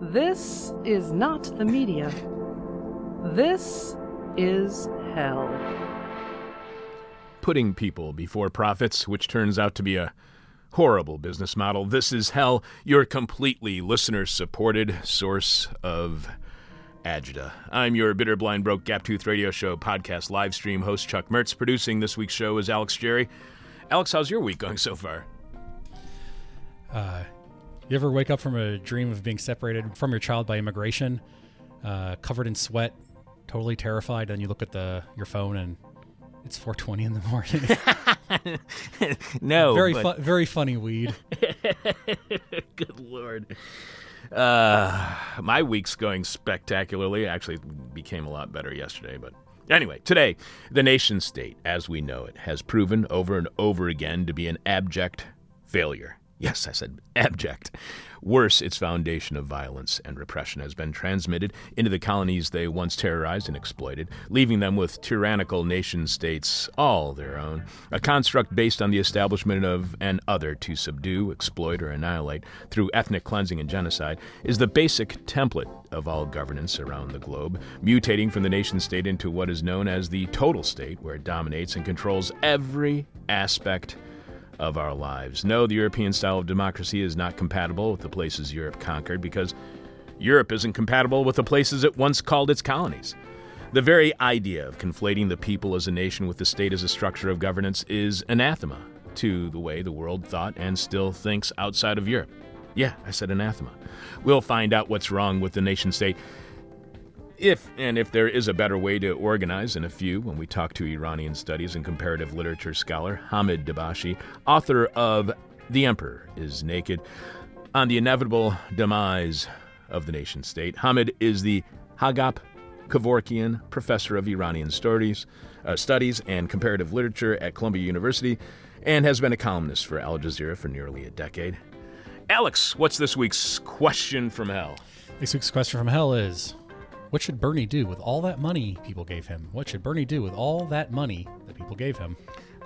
This is not the media. This is hell. Putting people before profits, which turns out to be a horrible business model. This is hell, your completely listener supported source of agita. I'm your bitter, blind, broke, gap tooth radio show podcast live stream host, Chuck Mertz. Producing this week's show is Alex Jerry. Alex, how's your week going so far? Uh, you ever wake up from a dream of being separated from your child by immigration, uh, covered in sweat, totally terrified, and you look at the your phone and it's 4:20 in the morning. no, very but... fu- very funny weed. Good lord. Uh, my week's going spectacularly. Actually, became a lot better yesterday, but Anyway, today, the nation state, as we know it, has proven over and over again to be an abject failure. Yes, I said abject. Worse, its foundation of violence and repression has been transmitted into the colonies they once terrorized and exploited, leaving them with tyrannical nation states all their own, a construct based on the establishment of an other to subdue, exploit, or annihilate through ethnic cleansing and genocide, is the basic template of all governance around the globe, mutating from the nation state into what is known as the total state, where it dominates and controls every aspect of our lives. No, the European style of democracy is not compatible with the places Europe conquered because Europe isn't compatible with the places it once called its colonies. The very idea of conflating the people as a nation with the state as a structure of governance is anathema to the way the world thought and still thinks outside of Europe. Yeah, I said anathema. We'll find out what's wrong with the nation state if and if there is a better way to organize in a few when we talk to Iranian studies and comparative literature scholar Hamid Dabashi, author of The Emperor is Naked, on the inevitable demise of the nation state. Hamid is the Hagop Kevorkian Professor of Iranian Studies, uh, Studies and Comparative Literature at Columbia University and has been a columnist for Al Jazeera for nearly a decade. Alex, what's this week's question from hell? This week's question from hell is what should Bernie do with all that money people gave him? What should Bernie do with all that money that people gave him?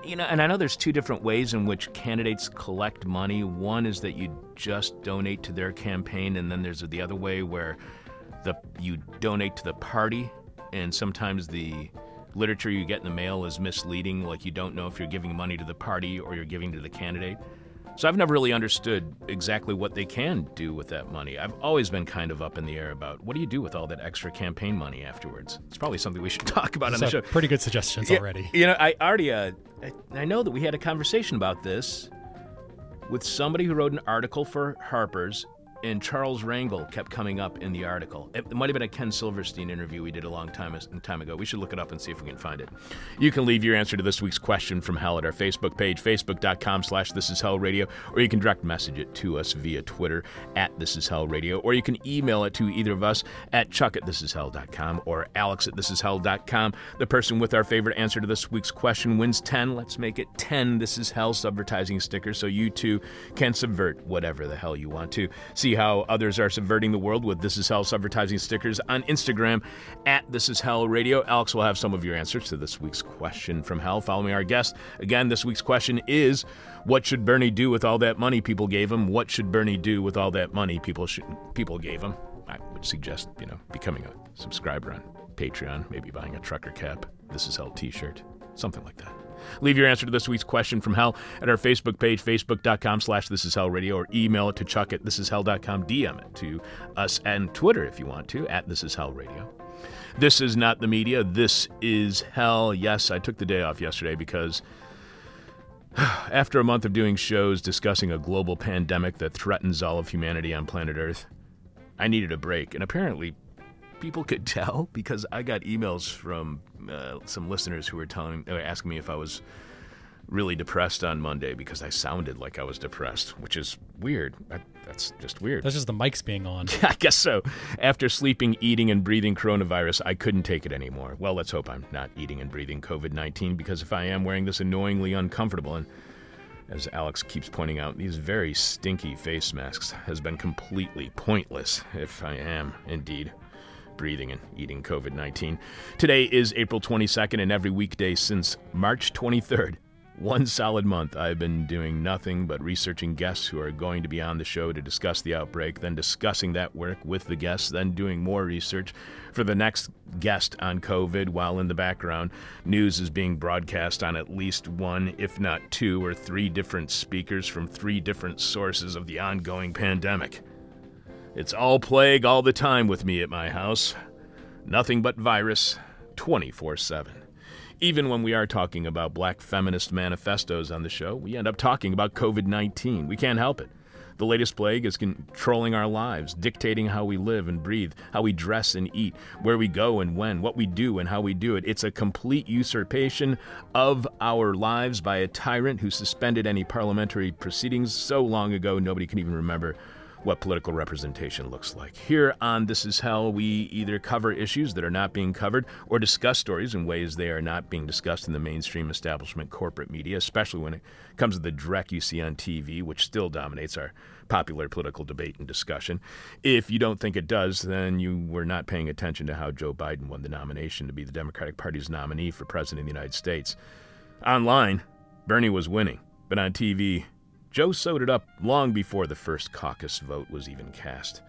You know, and I know there's two different ways in which candidates collect money. One is that you just donate to their campaign, and then there's the other way where the you donate to the party, and sometimes the literature you get in the mail is misleading. Like you don't know if you're giving money to the party or you're giving to the candidate. So I've never really understood exactly what they can do with that money. I've always been kind of up in the air about what do you do with all that extra campaign money afterwards. It's probably something we should talk about on the show. Pretty good suggestions yeah, already. You know, I already uh, I, I know that we had a conversation about this with somebody who wrote an article for Harper's and Charles Rangel kept coming up in the article. It might have been a Ken Silverstein interview we did a long time, time ago. We should look it up and see if we can find it. You can leave your answer to this week's question from hell at our Facebook page, facebook.com slash this is hell radio, or you can direct message it to us via Twitter at this is hell radio, or you can email it to either of us at chuck at or alex at thisishell.com. The person with our favorite answer to this week's question wins 10. Let's make it 10 This Is Hell subvertising stickers so you too can subvert whatever the hell you want to. See see how others are subverting the world with This Is Hell advertising stickers on Instagram at This Is Hell Radio. Alex will have some of your answers to this week's question from hell following our guest. Again, this week's question is What should Bernie do with all that money people gave him? What should Bernie do with all that money people, should, people gave him? I would suggest, you know, becoming a subscriber on Patreon, maybe buying a trucker cap, This Is Hell t shirt, something like that. Leave your answer to this week's question from hell at our Facebook page, facebook.com slash this is hell radio, or email it to chuck at this is hell.com. DM it to us and Twitter if you want to, at this is hell radio. This is not the media. This is hell. Yes, I took the day off yesterday because after a month of doing shows discussing a global pandemic that threatens all of humanity on planet Earth, I needed a break. And apparently, people could tell because I got emails from uh, some listeners who were telling, asking me if I was really depressed on Monday because I sounded like I was depressed, which is weird. I, that's just weird. That's just the mics being on. I guess so. After sleeping, eating, and breathing coronavirus, I couldn't take it anymore. Well, let's hope I'm not eating and breathing COVID 19 because if I am wearing this annoyingly uncomfortable and as Alex keeps pointing out, these very stinky face masks has been completely pointless if I am indeed breathing and eating COVID 19. Today is April 22nd, and every weekday since March 23rd, One solid month, I've been doing nothing but researching guests who are going to be on the show to discuss the outbreak, then discussing that work with the guests, then doing more research for the next guest on COVID, while in the background, news is being broadcast on at least one, if not two or three different speakers from three different sources of the ongoing pandemic. It's all plague all the time with me at my house. Nothing but virus 24 7. Even when we are talking about black feminist manifestos on the show, we end up talking about COVID 19. We can't help it. The latest plague is controlling our lives, dictating how we live and breathe, how we dress and eat, where we go and when, what we do and how we do it. It's a complete usurpation of our lives by a tyrant who suspended any parliamentary proceedings so long ago nobody can even remember what political representation looks like. Here on This Is Hell, we either cover issues that are not being covered or discuss stories in ways they are not being discussed in the mainstream establishment corporate media, especially when it comes to the dreck you see on TV, which still dominates our popular political debate and discussion. If you don't think it does, then you were not paying attention to how Joe Biden won the nomination to be the Democratic Party's nominee for President of the United States. Online, Bernie was winning, but on TV, Joe sewed it up long before the first caucus vote was even cast.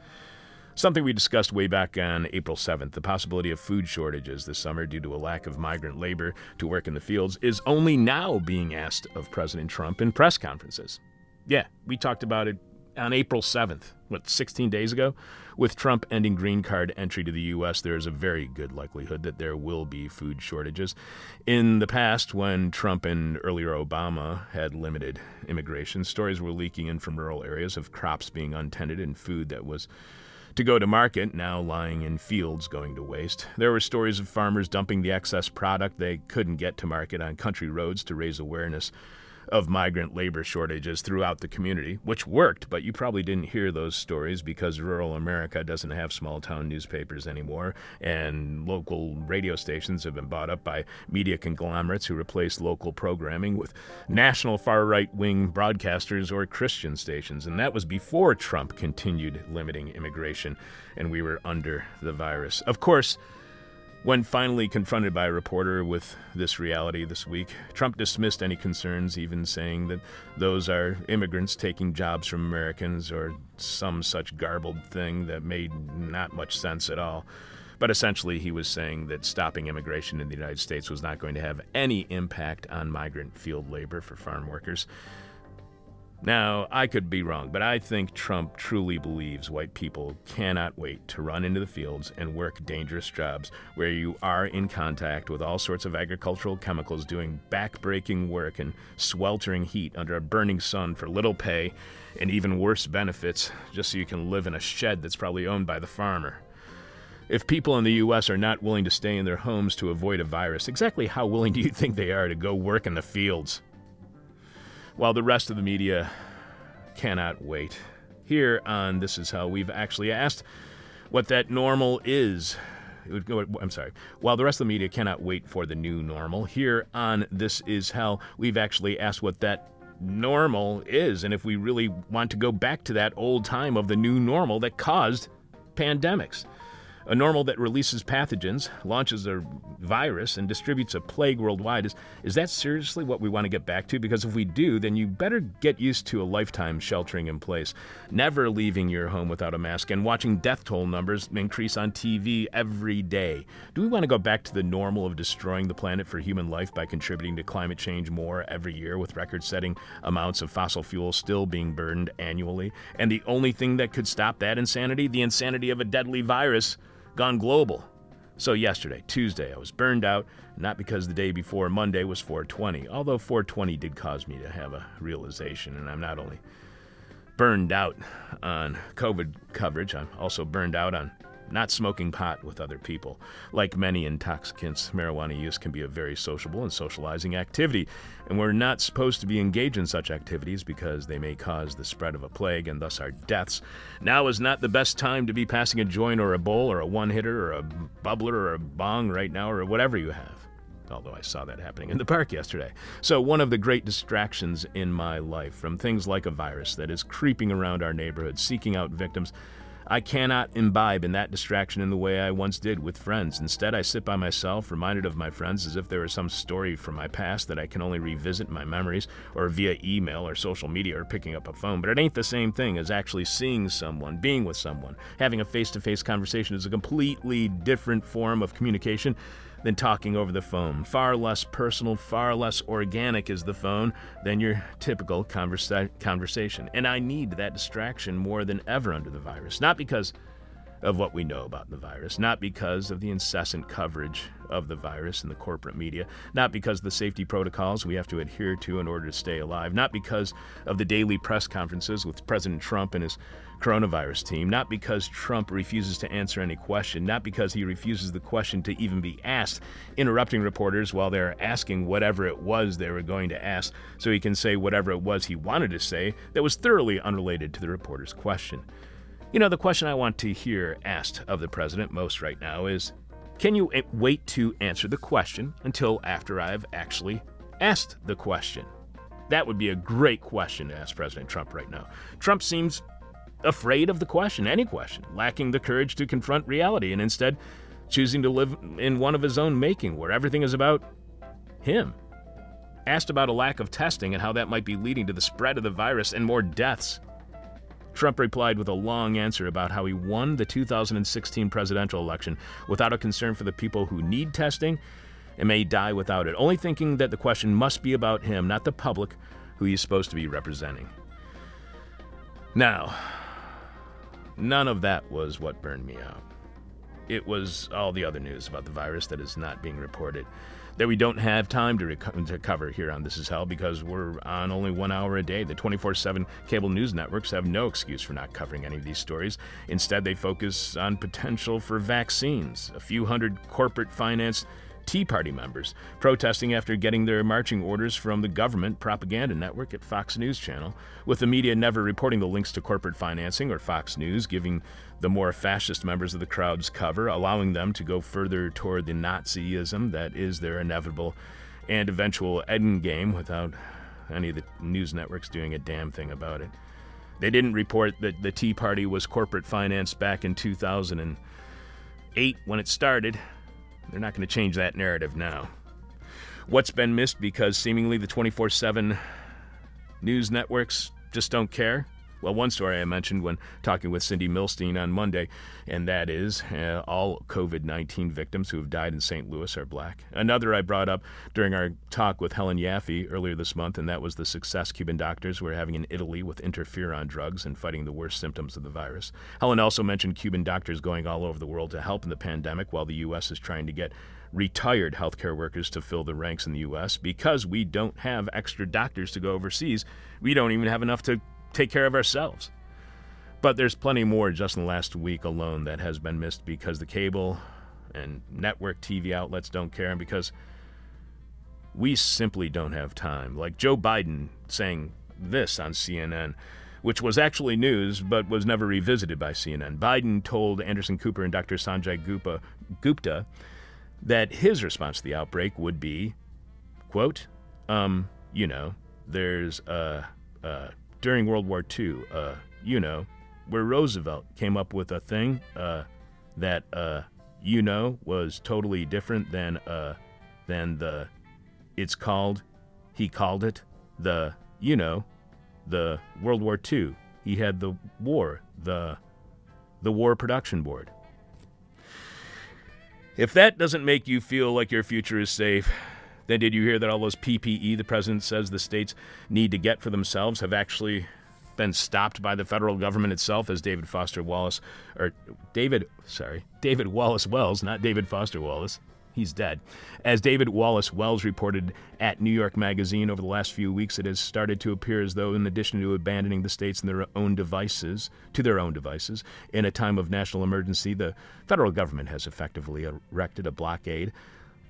Something we discussed way back on April 7th the possibility of food shortages this summer due to a lack of migrant labor to work in the fields is only now being asked of President Trump in press conferences. Yeah, we talked about it on April 7th, what, 16 days ago? With Trump ending green card entry to the U.S., there is a very good likelihood that there will be food shortages. In the past, when Trump and earlier Obama had limited immigration, stories were leaking in from rural areas of crops being untended and food that was to go to market, now lying in fields going to waste. There were stories of farmers dumping the excess product they couldn't get to market on country roads to raise awareness of migrant labor shortages throughout the community, which worked, but you probably didn't hear those stories because rural America doesn't have small town newspapers anymore, and local radio stations have been bought up by media conglomerates who replace local programming with national far right wing broadcasters or Christian stations. And that was before Trump continued limiting immigration and we were under the virus. Of course, when finally confronted by a reporter with this reality this week, Trump dismissed any concerns, even saying that those are immigrants taking jobs from Americans or some such garbled thing that made not much sense at all. But essentially, he was saying that stopping immigration in the United States was not going to have any impact on migrant field labor for farm workers. Now, I could be wrong, but I think Trump truly believes white people cannot wait to run into the fields and work dangerous jobs where you are in contact with all sorts of agricultural chemicals doing back-breaking work in sweltering heat under a burning sun for little pay and even worse benefits just so you can live in a shed that's probably owned by the farmer. If people in the U.S. are not willing to stay in their homes to avoid a virus, exactly how willing do you think they are to go work in the fields? While the rest of the media cannot wait. Here on This Is How, we've actually asked what that normal is. I'm sorry. While the rest of the media cannot wait for the new normal, here on This Is Hell, we've actually asked what that normal is and if we really want to go back to that old time of the new normal that caused pandemics. A normal that releases pathogens, launches a virus, and distributes a plague worldwide. Is, is that seriously what we want to get back to? Because if we do, then you better get used to a lifetime sheltering in place, never leaving your home without a mask, and watching death toll numbers increase on TV every day. Do we want to go back to the normal of destroying the planet for human life by contributing to climate change more every year with record setting amounts of fossil fuel still being burned annually? And the only thing that could stop that insanity? The insanity of a deadly virus gone global. So, yesterday, Tuesday, I was burned out, not because the day before Monday was 420, although 420 did cause me to have a realization, and I'm not only burned out on COVID coverage, I'm also burned out on not smoking pot with other people. Like many intoxicants, marijuana use can be a very sociable and socializing activity, and we're not supposed to be engaged in such activities because they may cause the spread of a plague and thus our deaths. Now is not the best time to be passing a joint or a bowl or a one hitter or a bubbler or a bong right now or whatever you have although I saw that happening in the park yesterday. So, one of the great distractions in my life from things like a virus that is creeping around our neighborhood, seeking out victims, I cannot imbibe in that distraction in the way I once did with friends. Instead, I sit by myself, reminded of my friends as if there was some story from my past that I can only revisit in my memories, or via email or social media or picking up a phone. But it ain't the same thing as actually seeing someone, being with someone. Having a face to face conversation is a completely different form of communication than talking over the phone. Far less personal, far less organic is the phone than your typical conversa- conversation. And I need that distraction more than ever under the virus. Not because of what we know about the virus, not because of the incessant coverage of the virus in the corporate media, not because of the safety protocols we have to adhere to in order to stay alive, not because of the daily press conferences with President Trump and his coronavirus team, not because Trump refuses to answer any question, not because he refuses the question to even be asked, interrupting reporters while they're asking whatever it was they were going to ask so he can say whatever it was he wanted to say that was thoroughly unrelated to the reporter's question. You know, the question I want to hear asked of the president most right now is can you eh, wait to answer the question until after I've actually asked the question? That would be a great question to ask President Trump right now. Trump seems afraid of the question, any question, lacking the courage to confront reality, and instead choosing to live in one of his own making, where everything is about him. Asked about a lack of testing and how that might be leading to the spread of the virus and more deaths. Trump replied with a long answer about how he won the 2016 presidential election without a concern for the people who need testing and may die without it, only thinking that the question must be about him, not the public who he's supposed to be representing. Now, None of that was what burned me out. It was all the other news about the virus that is not being reported that we don't have time to, rec- to cover here on This Is Hell because we're on only one hour a day. The 24 7 cable news networks have no excuse for not covering any of these stories. Instead, they focus on potential for vaccines, a few hundred corporate financed Tea Party members protesting after getting their marching orders from the government propaganda network at Fox News Channel, with the media never reporting the links to corporate financing or Fox News giving the more fascist members of the crowds cover, allowing them to go further toward the Nazism that is their inevitable and eventual endgame without any of the news networks doing a damn thing about it. They didn't report that the Tea Party was corporate financed back in 2008 when it started. They're not going to change that narrative now. What's been missed because seemingly the 24 7 news networks just don't care? Well, one story I mentioned when talking with Cindy Milstein on Monday, and that is uh, all COVID 19 victims who have died in St. Louis are black. Another I brought up during our talk with Helen Yaffe earlier this month, and that was the success Cuban doctors were having in Italy with interferon drugs and fighting the worst symptoms of the virus. Helen also mentioned Cuban doctors going all over the world to help in the pandemic while the U.S. is trying to get retired healthcare workers to fill the ranks in the U.S. because we don't have extra doctors to go overseas. We don't even have enough to take care of ourselves. But there's plenty more just in the last week alone that has been missed because the cable and network TV outlets don't care and because we simply don't have time. Like Joe Biden saying this on CNN, which was actually news but was never revisited by CNN. Biden told Anderson Cooper and Dr. Sanjay Gupta, that his response to the outbreak would be, quote, um, you know, there's a, a during World War II, uh, you know, where Roosevelt came up with a thing uh, that, uh, you know, was totally different than uh, than the. It's called. He called it the. You know, the World War II. He had the war, the the War Production Board. If that doesn't make you feel like your future is safe, then did you hear that all those PPE the president says the states need to get for themselves have actually been stopped by the federal government itself, as David Foster Wallace, or David, sorry, David Wallace Wells, not David Foster Wallace. He's dead. As David Wallace Wells reported at New York Magazine over the last few weeks, it has started to appear as though, in addition to abandoning the states and their own devices, to their own devices, in a time of national emergency, the federal government has effectively erected a blockade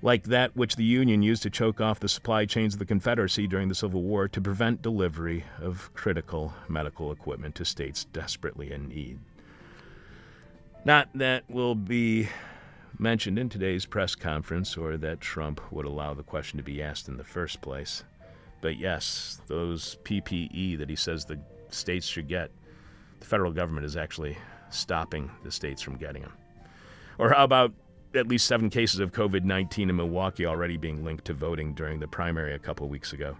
like that which the Union used to choke off the supply chains of the Confederacy during the Civil War to prevent delivery of critical medical equipment to states desperately in need. Not that will be mentioned in today's press conference or that Trump would allow the question to be asked in the first place. But yes, those PPE that he says the states should get, the federal government is actually stopping the states from getting them? Or how about at least seven cases of COVID 19 in Milwaukee already being linked to voting during the primary a couple weeks ago?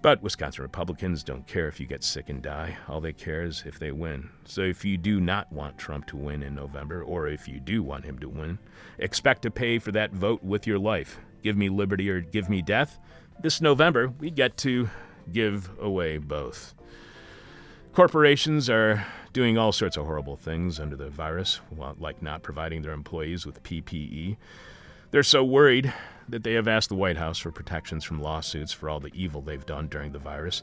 But Wisconsin Republicans don't care if you get sick and die. All they care is if they win. So if you do not want Trump to win in November, or if you do want him to win, expect to pay for that vote with your life. Give me liberty or give me death. This November, we get to give away both. Corporations are doing all sorts of horrible things under the virus, like not providing their employees with PPE. They're so worried that they have asked the White House for protections from lawsuits for all the evil they've done during the virus.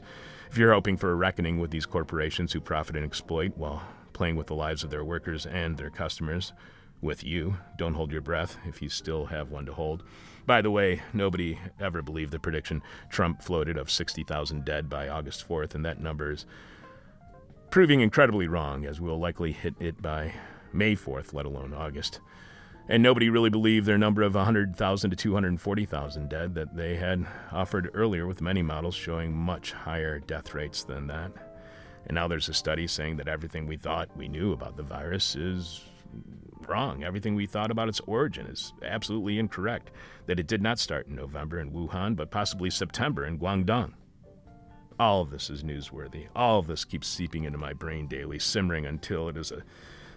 If you're hoping for a reckoning with these corporations who profit and exploit while playing with the lives of their workers and their customers, with you, don't hold your breath if you still have one to hold. By the way, nobody ever believed the prediction Trump floated of 60,000 dead by August 4th, and that number is proving incredibly wrong, as we'll likely hit it by May 4th, let alone August and nobody really believed their number of 100,000 to 240,000 dead that they had offered earlier, with many models showing much higher death rates than that. And now there's a study saying that everything we thought we knew about the virus is wrong. Everything we thought about its origin is absolutely incorrect. That it did not start in November in Wuhan, but possibly September in Guangdong. All of this is newsworthy. All of this keeps seeping into my brain daily, simmering until it is a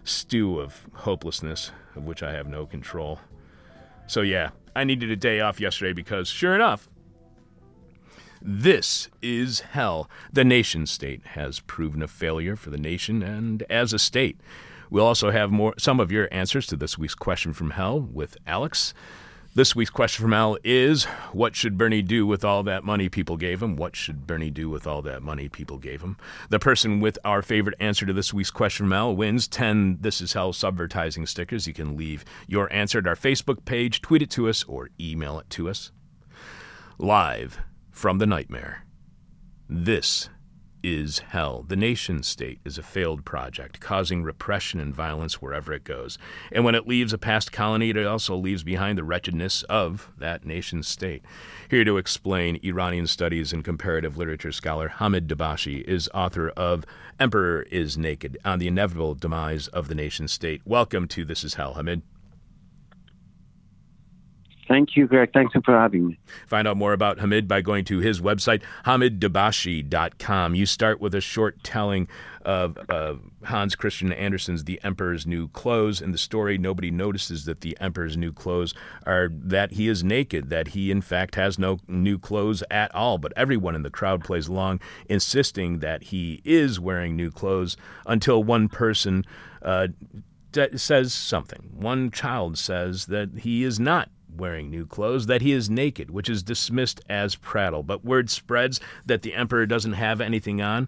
stew of hopelessness of which I have no control. So, yeah, I needed a day off yesterday because, sure enough, this is hell. The nation state has proven a failure for the nation and as a state. We'll also have more some of your answers to this week's question from hell with Alex. This week's question from Al is What should Bernie do with all that money people gave him? What should Bernie do with all that money people gave him? The person with our favorite answer to this week's question from Al wins 10 This Is Hell subvertising stickers. You can leave your answer at our Facebook page, tweet it to us, or email it to us. Live from the nightmare. This is hell. The nation state is a failed project, causing repression and violence wherever it goes. And when it leaves a past colony, it also leaves behind the wretchedness of that nation state. Here to explain Iranian studies and comparative literature scholar Hamid Dabashi is author of Emperor is Naked on the Inevitable Demise of the Nation State. Welcome to This Is Hell, Hamid. Thank you, Greg. Thanks for having me. Find out more about Hamid by going to his website, hamiddabashi.com. You start with a short telling of uh, Hans Christian Andersen's The Emperor's New Clothes. In the story, nobody notices that the Emperor's new clothes are that he is naked, that he, in fact, has no new clothes at all. But everyone in the crowd plays along, insisting that he is wearing new clothes until one person uh, says something. One child says that he is not wearing new clothes, that he is naked, which is dismissed as prattle. But word spreads that the emperor doesn't have anything on.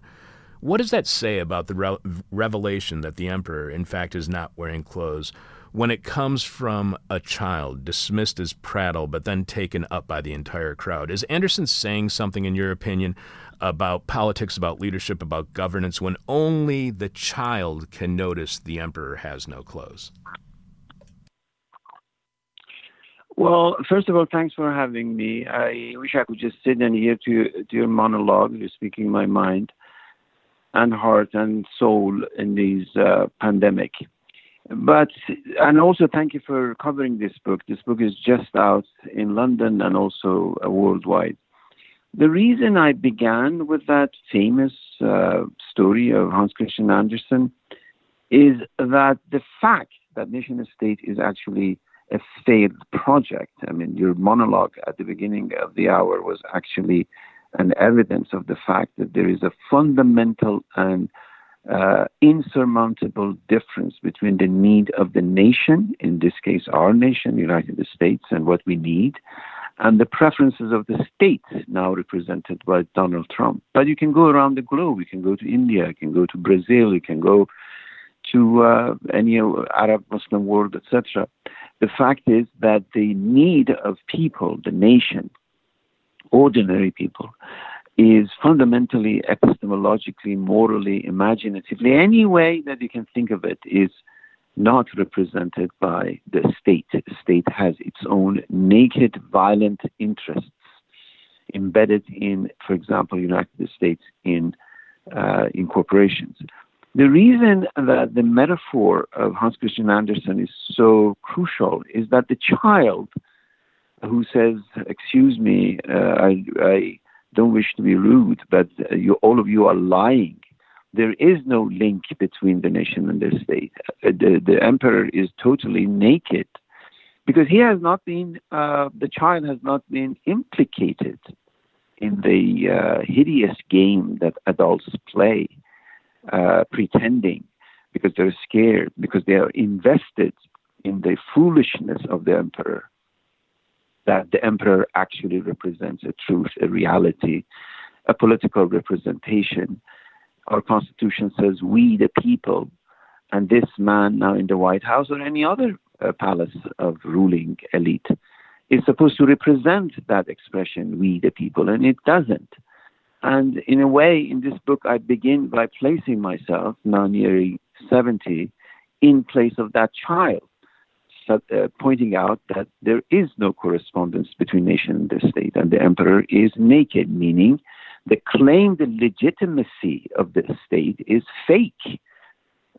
What does that say about the re- revelation that the emperor, in fact, is not wearing clothes when it comes from a child dismissed as prattle but then taken up by the entire crowd? Is Andersen saying something, in your opinion, about politics, about leadership, about governance when only the child can notice the emperor has no clothes? Well, first of all, thanks for having me. I wish I could just sit and hear to, to your monologue. You're speaking my mind and heart and soul in this uh, pandemic. But, and also thank you for covering this book. This book is just out in London and also uh, worldwide. The reason I began with that famous uh, story of Hans Christian Andersen is that the fact that nation state is actually a failed project. I mean, your monologue at the beginning of the hour was actually an evidence of the fact that there is a fundamental and uh, insurmountable difference between the need of the nation, in this case our nation, the United States, and what we need, and the preferences of the states now represented by Donald Trump. But you can go around the globe. You can go to India, you can go to Brazil, you can go to uh, any Arab Muslim world, etc. The fact is that the need of people, the nation, ordinary people, is fundamentally epistemologically, morally, imaginatively, any way that you can think of it, is not represented by the state. The state has its own naked, violent interests embedded in, for example, United States in uh, in corporations. The reason that the metaphor of Hans Christian Andersen is so crucial is that the child who says, "Excuse me, uh, I, I, don't wish to be rude, but you, all of you are lying." There is no link between the nation and the state. Uh, the, the emperor is totally naked because he has not been, uh, the child has not been implicated in the uh, hideous game that adults play, uh, pretending because they're scared, because they are invested in the foolishness of the emperor that the emperor actually represents a truth, a reality, a political representation. Our constitution says we, the people, and this man now in the White House or any other uh, palace of ruling elite is supposed to represent that expression, we, the people, and it doesn't. And in a way, in this book, I begin by placing myself, now nearly 70, in place of that child uh, pointing out that there is no correspondence between nation and the state, and the emperor is naked, meaning the claimed the legitimacy of the state is fake.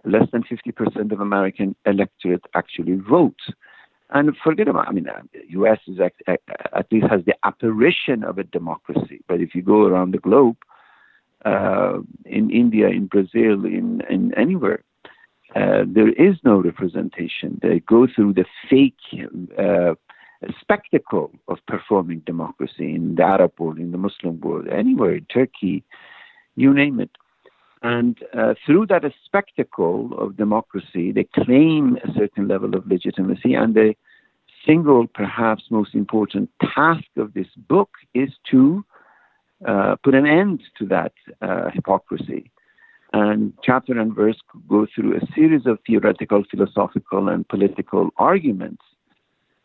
Less than 50% of American electorate actually vote. And forget about, I mean, the uh, U.S. is at, at least has the apparition of a democracy. But if you go around the globe, uh, in India, in Brazil, in, in anywhere, uh, there is no representation. They go through the fake uh, spectacle of performing democracy in the Arab world, in the Muslim world, anywhere, in Turkey, you name it. And uh, through that spectacle of democracy, they claim a certain level of legitimacy. And the single, perhaps most important task of this book is to uh, put an end to that uh, hypocrisy and chapter and verse go through a series of theoretical, philosophical, and political arguments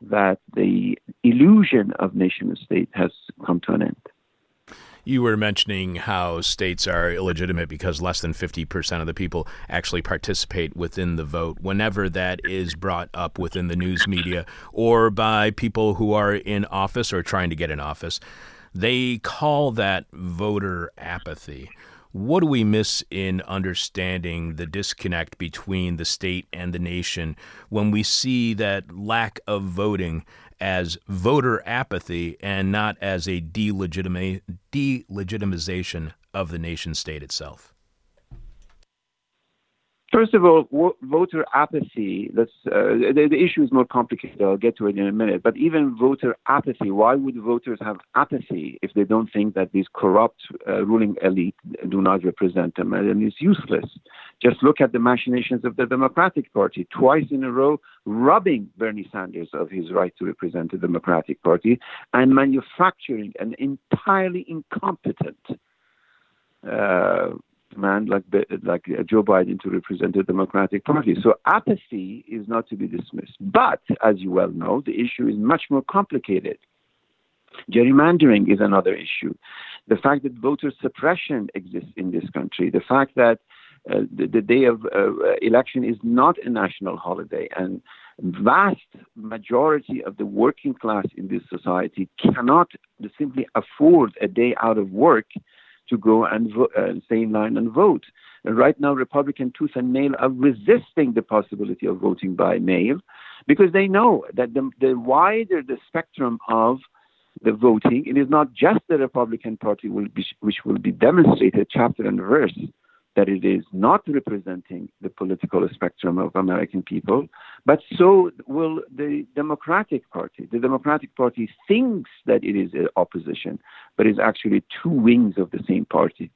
that the illusion of nation state has come to an end. You were mentioning how states are illegitimate because less than 50% of the people actually participate within the vote. Whenever that is brought up within the news media or by people who are in office or trying to get in office, they call that voter apathy. What do we miss in understanding the disconnect between the state and the nation when we see that lack of voting as voter apathy and not as a delegitima- delegitimization of the nation state itself? First of all, voter apathy. Let's, uh, the, the, issue is more complicated. I'll get to it in a minute. But even voter apathy, why would voters have apathy if they don't think that these corrupt uh, ruling elite do not represent them? And it's useless. Just look at the machinations of the Democratic Party, twice in a row, robbing Bernie Sanders of his right to represent the Democratic Party and manufacturing an entirely incompetent. Uh, man like like uh, Joe Biden to represent the Democratic Party. So apathy is not to be dismissed. But as you well know, the issue is much more complicated. Gerrymandering is another issue. The fact that voter suppression exists in this country, the fact that uh, the, the, day of uh, election is not a national holiday, and vast majority of the working class in this society cannot simply afford a day out of work to go and vo- uh, stay in line and vote. And right now, Republican tooth and nail are resisting the possibility of voting by mail because they know that the, the wider the spectrum of the voting, it is not just the Republican Party will be, which will be demonstrated chapter and verse that it is not representing the political spectrum of American people, but so will the Democratic Party. The Democratic Party thinks that it is uh, opposition, but is actually two wings of the same party.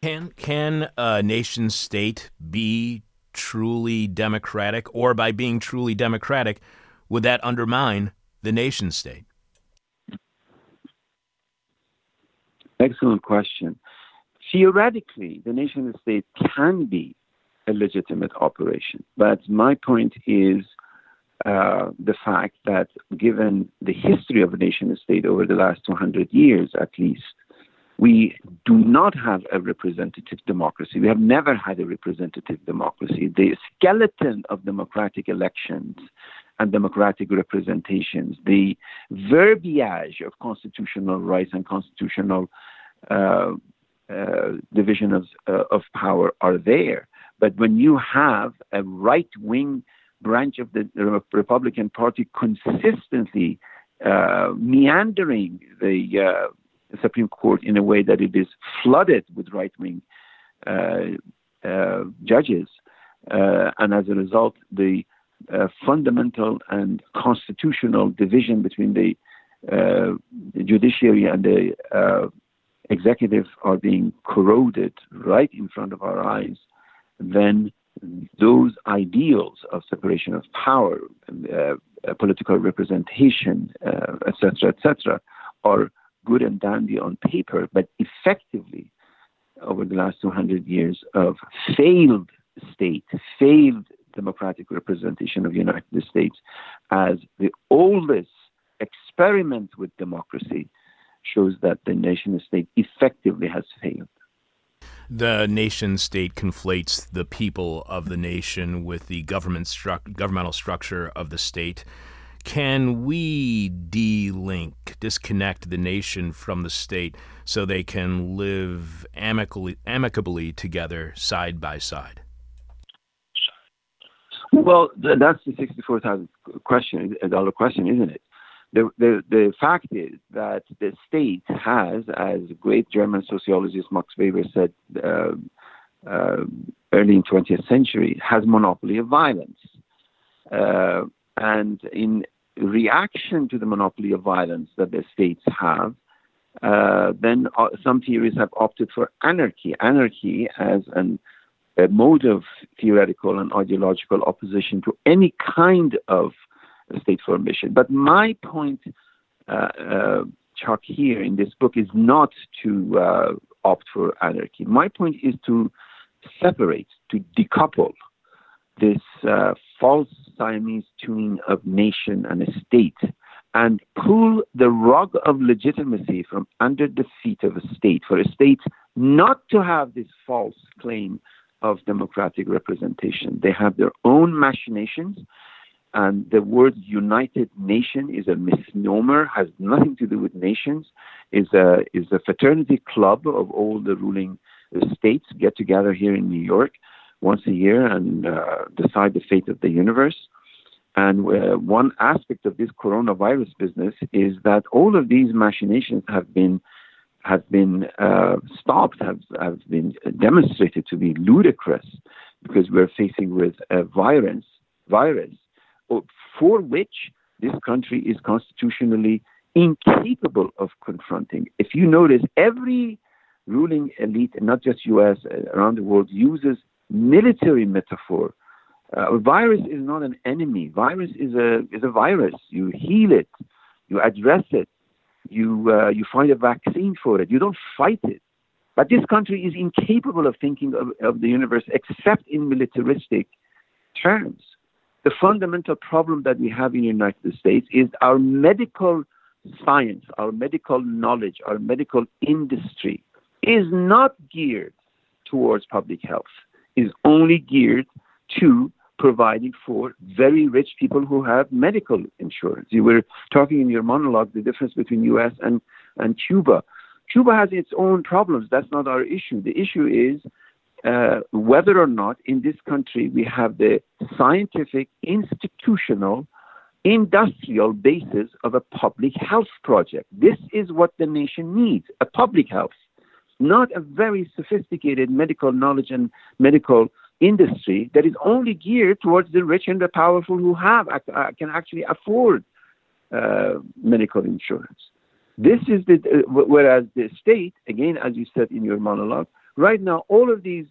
Can can a nation state be truly democratic, or by being truly democratic, would that undermine the nation state? Excellent question theoretically, the nation state can be a legitimate operation. But my point is uh, the fact that given the history of a nation state over the last 200 years at least, we do not have a representative democracy. We have never had a representative democracy. The skeleton of democratic elections and democratic representations, the verbiage of constitutional rights and constitutional uh, uh, division of, uh, of power are there. But when you have a right wing branch of the Republican Party consistently uh, meandering the uh, Supreme Court in a way that it is flooded with right wing uh, judges, and as a result, the fundamental and constitutional division between the, the judiciary and the executive are being corroded right in front of our eyes, then those ideals of separation of power, uh, uh, political representation, etc., uh, etc., are good and dandy on paper, but effectively, over the last 200 years of failed state, failed democratic representation of the United States as the oldest experiment with democracy shows that the nation state effectively has failed. The nation state conflates the people of the nation with the government stru- governmental structure of the state. Can we de-link, disconnect the nation from the state so they can live amicably, amicably together side by side? Well, that's the sixty-four thousand question, dollar question, isn't it? The, the, the fact is that the state has, as great German sociologist Max Weber said uh, uh, early in 20th century, has monopoly of violence. Uh, and in reaction to the monopoly of violence that the states have, uh, then uh, some theories have opted for anarchy. Anarchy as an, a mode of theoretical and ideological opposition to any kind of state formation. But my point, uh, uh, Chuck, here in this book is not to uh, opt for anarchy. My point is to separate, to decouple this uh, false Siamese tuning of nation and a state and pull the rug of legitimacy from under the feet of a state for a state not to have this false claim of democratic representation. They have their own machinations and the word United Nation is a misnomer, has nothing to do with nations, is a, is a fraternity club of all the ruling states get together here in New York once a year and uh, decide the fate of the universe. And uh, one aspect of this coronavirus business is that all of these machinations have been have been uh, stopped, have have been demonstrated to be ludicrous, because we're facing with a virus virus for which this country is constitutionally incapable of confronting. If you notice, every ruling elite, not just U.S. Uh, around the world, uses military metaphor. Uh, virus is not an enemy. Virus is a is a virus. You heal it, you address it, you uh, you find a vaccine for it. You don't fight it. But this country is incapable of thinking of, of the universe except in militaristic terms the fundamental problem that we have in the United States is our medical science, our medical knowledge, our medical industry is not geared towards public health, is only geared to providing for very rich people who have medical insurance. You were talking in your monologue the difference between US and, and Cuba. Cuba has its own problems. That's not our issue. The issue is uh, whether or not in this country we have the scientific, institutional, industrial basis of a public health project. This is what the nation needs a public health, not a very sophisticated medical knowledge and medical industry that is only geared towards the rich and the powerful who have uh, can actually afford uh, medical insurance. This is the uh, whereas the state, again, as you said in your monologue, Right now, all of these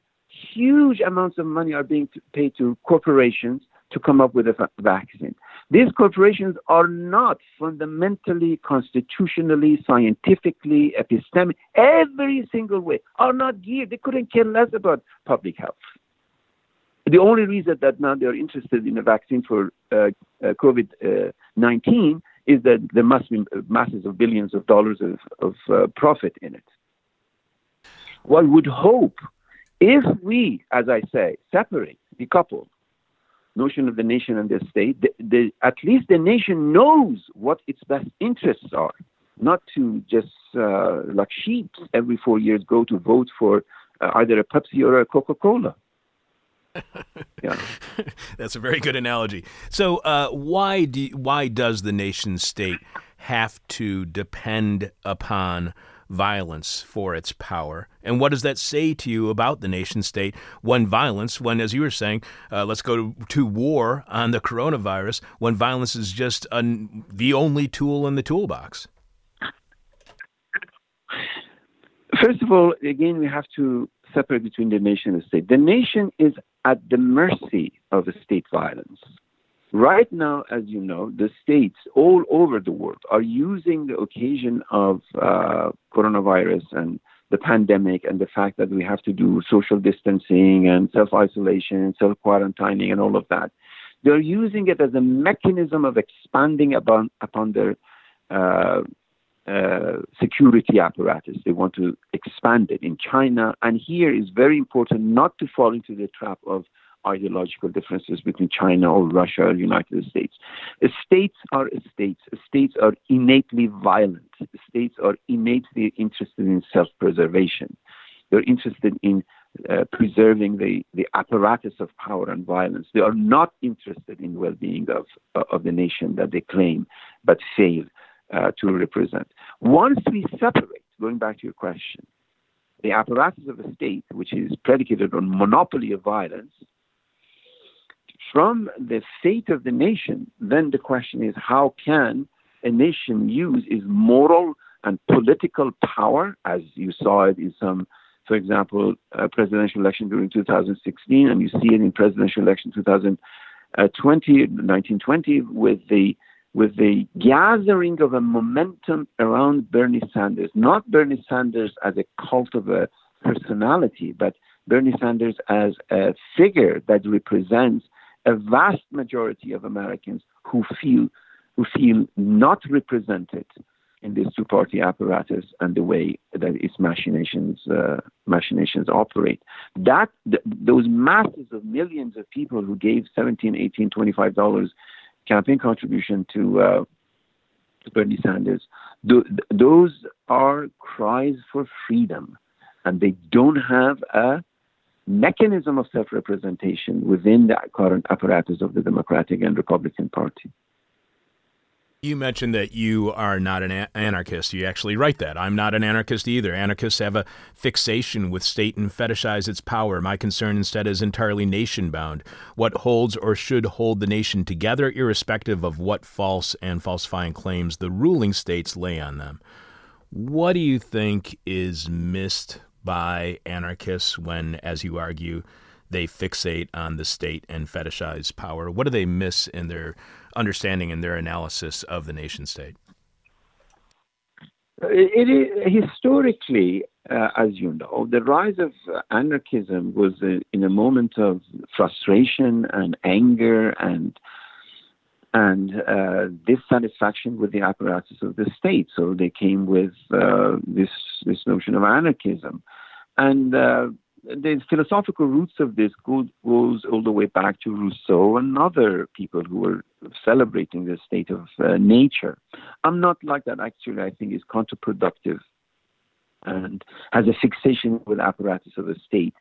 huge amounts of money are being paid to corporations to come up with a vaccine. These corporations are not fundamentally, constitutionally, scientifically, epistemic, every single way, are not geared. They couldn't care less about public health. The only reason that now they're interested in a vaccine for uh, uh, COVID 19 is that there must be masses of billions of dollars of, of uh, profit in it. One would hope if we, as I say, separate, decouple notion of the nation and the state, the, the, at least the nation knows what its best interests are. not to just uh, like sheep every four years go to vote for uh, either a Pepsi or a Coca Cola. yeah, that's a very good analogy. So, uh, why do why does the nation state have to depend upon violence for its power? And what does that say to you about the nation state when violence, when, as you were saying, uh, let's go to, to, war on the coronavirus, when violence is just an, the only tool in the toolbox? First of all, again, we have to separate between the nation and the state. The nation is at the mercy of the state violence. Right now, as you know, the states all over the world are using the occasion of uh, coronavirus and the pandemic and the fact that we have to do social distancing and self isolation, and self quarantining, and all of that. They're using it as a mechanism of expanding upon, upon their uh, uh, security apparatus. They want to expand it in China. And here is very important not to fall into the trap of ideological differences between China or Russia or the United States. States are states. States are innately violent. States are innately interested in self-preservation. They're interested in uh, preserving the, the apparatus of power and violence. They are not interested in well-being of, of the nation that they claim but fail uh, to represent. Once we separate, going back to your question, the apparatus of a state, which is predicated on monopoly of violence, from the fate of the nation, then the question is how can a nation use its moral and political power, as you saw it in some, for example, uh, presidential election during 2016, and you see it in presidential election 2020, 1920, with the with the gathering of a momentum around Bernie Sanders, not Bernie Sanders as a cult of a personality, but Bernie Sanders as a figure that represents a vast majority of Americans who feel who feel not represented in this two-party apparatus and the way that its machinations uh, machinations operate. That th- those masses of millions of people who gave 17, 18, 25 dollars campaign contribution to, uh, to Bernie Sanders, th- those are cries for freedom, and they don't have a mechanism of self representation within the current apparatus of the Democratic and Republican Party. You mentioned that you are not an anarchist. You actually write that. I'm not an anarchist either. Anarchists have a fixation with state and fetishize its power. My concern instead is entirely nation bound. What holds or should hold the nation together, irrespective of what false and falsifying claims the ruling states lay on them. What do you think is missed by anarchists when, as you argue, they fixate on the state and fetishize power? What do they miss in their understanding and their analysis of the nation state? It, it, historically, uh, as you know, the rise of anarchism was uh, in a moment of frustration and anger and and uh, dissatisfaction with the apparatus of the state. So they came with uh, this this notion of anarchism, and uh, the philosophical roots of this goes, goes all the way back to Rousseau and other people who were celebrating the state of uh, nature. I'm not like that. Actually, I think is counterproductive and has a fixation with apparatus of the state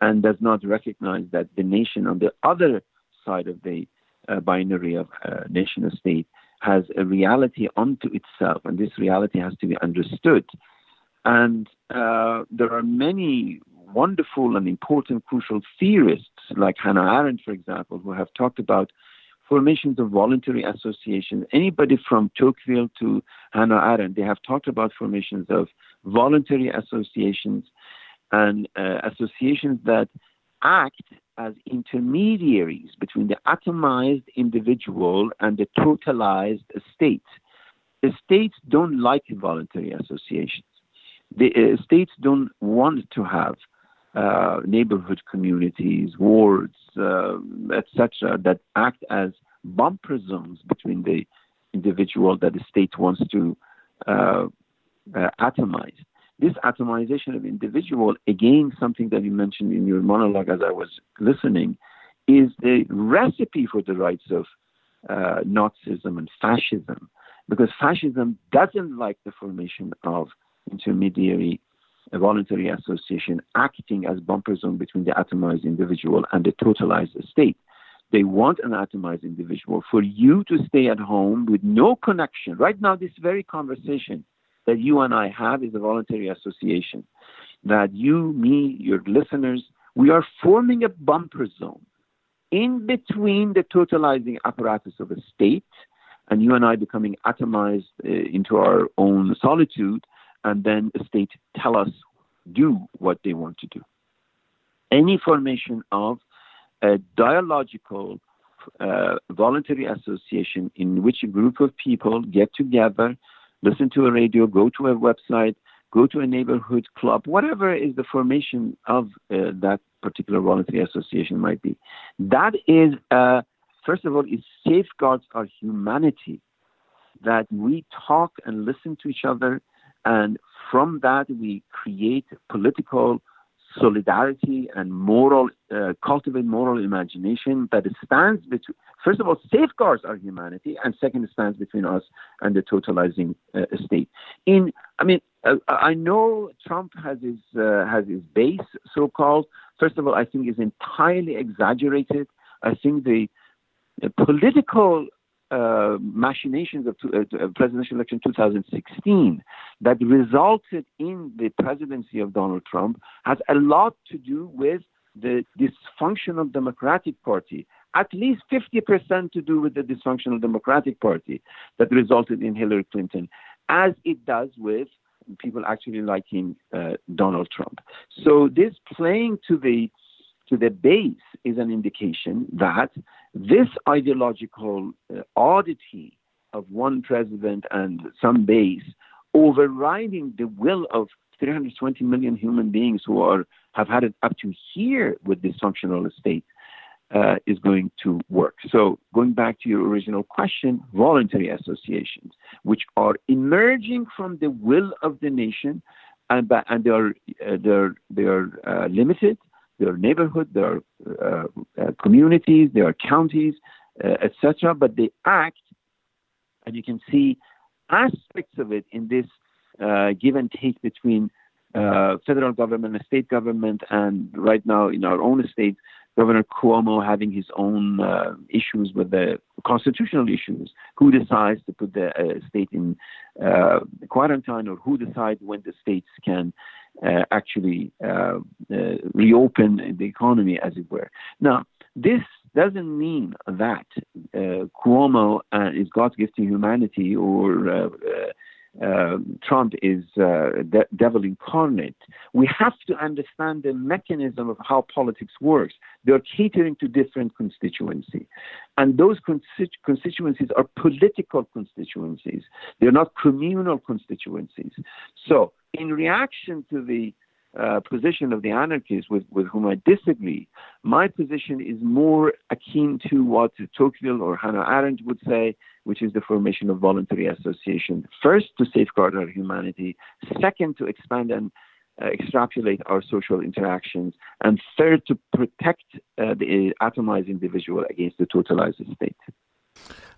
and does not recognize that the nation on the other side of the uh, binary of uh, nation state has a reality unto itself, and this reality has to be understood. And uh, there are many wonderful and important, crucial theorists like Hannah Arendt, for example, who have talked about formations of voluntary associations. Anybody from Tocqueville to Hannah Arendt, they have talked about formations of voluntary associations and uh, associations that act as intermediaries between the atomized individual and the totalized state. The states don't like voluntary associations. The uh, states don't want to have uh, neighborhood communities, wards, uh, etc., that act as bumper zones between the individual that the state wants to uh, uh, atomize. This atomization of individual, again, something that you mentioned in your monologue as I was listening, is the recipe for the rights of uh, Nazism and fascism. because fascism doesn't like the formation of intermediary a voluntary association acting as bumper zone between the atomized individual and the totalized state. They want an atomized individual for you to stay at home with no connection. Right now, this very conversation that you and I have is a voluntary association. That you, me, your listeners, we are forming a bumper zone in between the totalizing apparatus of a state and you and I becoming atomized uh, into our own solitude, and then the state tell us do what they want to do. Any formation of a dialogical uh, voluntary association in which a group of people get together, listen to a radio, go to a website, go to a neighborhood club, whatever is the formation of uh, that particular voluntary association might be. That is, uh, first of all, it safeguards our humanity that we talk and listen to each other, and from that we create political solidarity and moral, uh, cultivate moral imagination that stands between, first of all, safeguards our humanity, and second, stands between us and the totalizing uh, state. In, I mean, uh, I know Trump has his uh, has his base, so-called. First of all, I think is entirely exaggerated. I think the, the political uh, machinations of uh, presidential election 2016 that resulted in the presidency of Donald Trump has a lot to do with the dysfunctional Democratic Party, at least 50% to do with the dysfunctional Democratic Party that resulted in Hillary Clinton, as it does with people actually liking uh, Donald Trump. So this playing to the to the base is an indication that this ideological uh, oddity of one president and some base overriding the will of 320 million human beings who are have had it up to here with dysfunctional state uh, is going to work. So, going back to your original question, voluntary associations, which are emerging from the will of the nation, and, and they are uh, they're they are uh, limited there neighborhood, their uh, uh, communities, their counties, uh, etc. But they act, and you can see aspects of it in this uh, give and take between uh, federal government and state government, and right now in our own state, Governor Cuomo having his own uh, issues with the constitutional issues. Who decides to put the uh, state in uh, quarantine, or who decides when the states can uh, actually uh, uh, reopen the economy, as it were. Now, this doesn't mean that Cuomo is God's gift to humanity or uh, Trump is uh, de- devil incarnate. We have to understand the mechanism of how politics works. They're catering to different constituencies, and those constituencies are political constituencies. They're not communal constituencies. So, in reaction to the uh, position of the anarchists with, with whom I disagree. My position is more akin to what Tocqueville or Hannah Arendt would say, which is the formation of voluntary association. First, to safeguard our humanity. Second, to expand and uh, extrapolate our social interactions. And third, to protect uh, the atomized individual against the totalized state.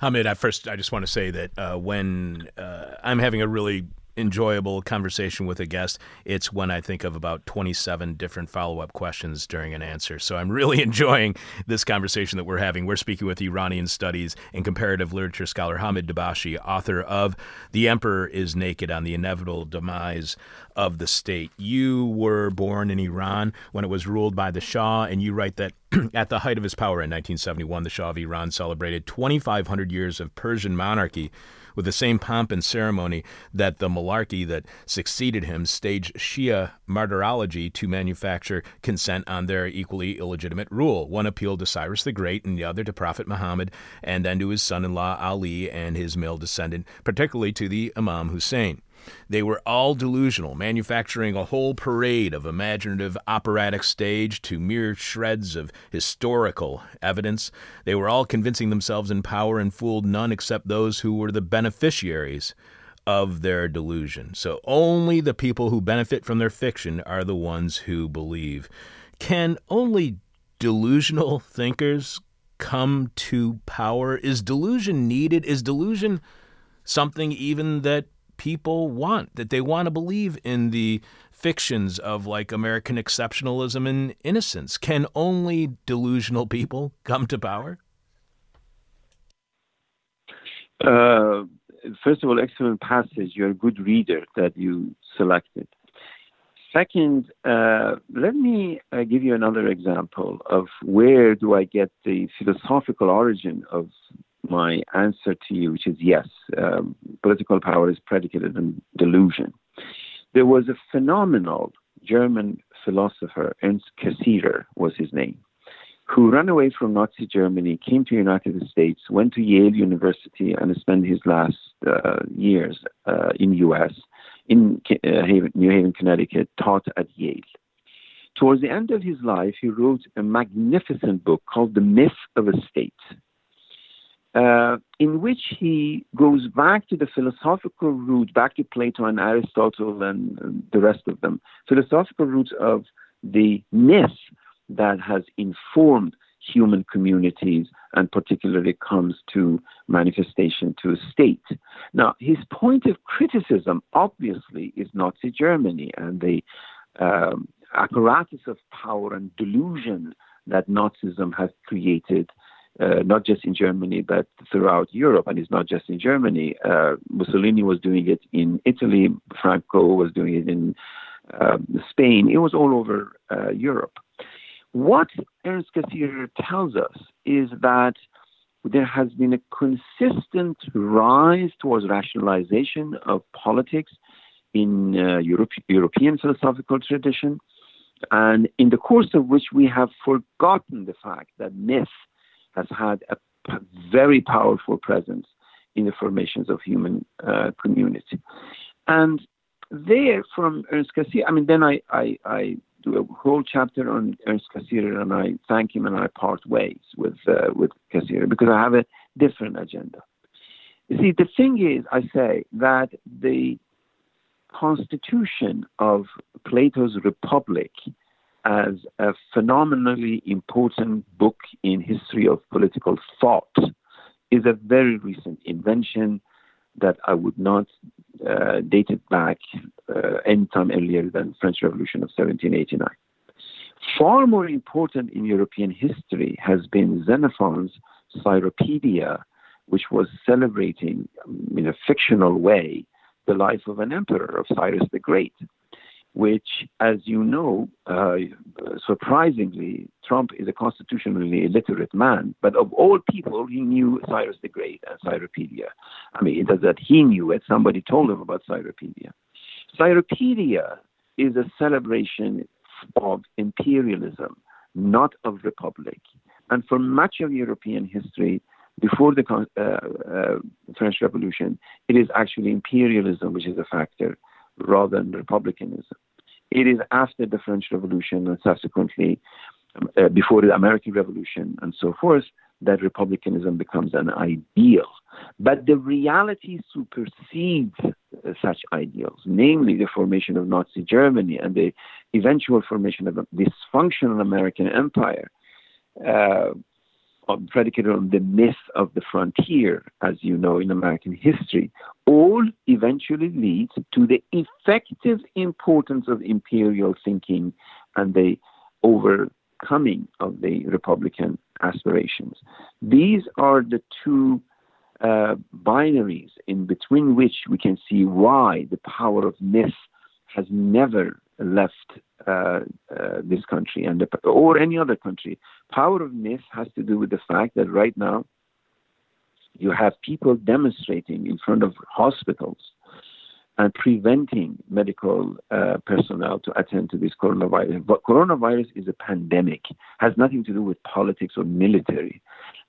Hamid, at first, I just want to say that uh, when uh, I'm having a really enjoyable conversation with a guest, it's when I think of about 27 different follow up questions during an answer. So I'm really enjoying this conversation that we're having. We're speaking with Iranian studies and comparative literature scholar Hamid Dabashi, author of The Emperor is Naked on the Inevitable Demise of the State. You were born in Iran when it was ruled by the Shah, and you write that at the height of his power in 1971, the Shah of Iran celebrated 2,500 years of Persian monarchy with the same pomp and ceremony that the monarchy that succeeded him staged Shia martyrology to manufacture consent on their equally illegitimate rule. One appealed to Cyrus the Great and the other to Prophet Muhammad, and then to his son in law Ali and his male descendant, particularly to the Imam Hussein. They were all delusional, manufacturing a whole parade of imaginative operatic stage to mere shreds of historical evidence. They were all convincing themselves in power and fooled none except those who were the beneficiaries of their delusion. So only the people who benefit from their fiction are the ones who believe. Can only delusional thinkers come to power? Is delusion needed? Is delusion something even that people want, that they want to believe in the fictions of like American exceptionalism and innocence. Can only delusional people come to power? Uh, first of all, excellent passage. You're a good reader that you selected. Second, uh, let me uh, give you another example of where do I get the philosophical origin of my answer to you, which is yes, um, political power is predicated on delusion. There was a phenomenal German philosopher, Ernst Cassirer was his name, who ran away from Nazi Germany, came to the United States, went to Yale University, and spent his last uh, years uh, in U.S. in uh, Haven, New Haven, Connecticut, taught at Yale. Towards the end of his life, he wrote a magnificent book called The Myth of a State uh, in which he goes back to the philosophical root, back to Plato and Aristotle and, the rest of them, philosophical roots of the myth that has informed human communities and particularly comes to manifestation to a state. Now, his point of criticism obviously is Nazi Germany and the um, apparatus of power and delusion that Nazism has created uh, not just in Germany, but throughout Europe. And it's not just in Germany. Uh, Mussolini was doing it in Italy, Franco was doing it in um, Spain. It was all over uh, Europe. What Ernst Cassirer tells us is that there has been a consistent rise towards rationalization of politics in uh, Europe, European philosophical tradition, and in the course of which we have forgotten the fact that myth has had a p- very powerful presence in the formations of human uh, community. And there, from Ernst Cassirer, I mean, then I, I, I, do a whole chapter on Ernst Cassirer and I thank him and I part ways with, uh, with Cassirer because I have a different agenda. You see, the thing is, I say that the constitution of Plato's Republic as a phenomenally important book in history of political thought is a very recent invention that I would not uh, date it back uh, any time earlier than French Revolution of 1789. Far more important in European history has been Xenophon's Cyropedia, which was celebrating in a fictional way the life of an emperor, of Cyrus the Great which, as you know, uh, surprisingly, Trump is a constitutionally illiterate man. But of all people, he knew Cyrus the Great and Cyropaedia. I mean, it does that he knew it, somebody told him about Cyropaedia. Cyropaedia is a celebration of imperialism, not of republic. And for much of European history, before the uh, uh, French Revolution, it is actually imperialism which is a factor rather than republicanism. It is after the French Revolution and subsequently um, uh, before the American Revolution and so forth that republicanism becomes an ideal. But the reality supersedes uh, such ideals, namely the formation of Nazi Germany and the eventual formation of a dysfunctional American empire. Uh, predicated on the myth of the frontier, as you know in American history, all eventually leads to the effective importance of imperial thinking and the overcoming of the Republican aspirations. These are the two uh, binaries in between which we can see why the power of myth has never left uh, uh, this country and the, or any other country. Power of myth has to do with the fact that right now you have people demonstrating in front of hospitals and preventing medical uh, personnel to attend to this coronavirus. But coronavirus is a pandemic, has nothing to do with politics or military.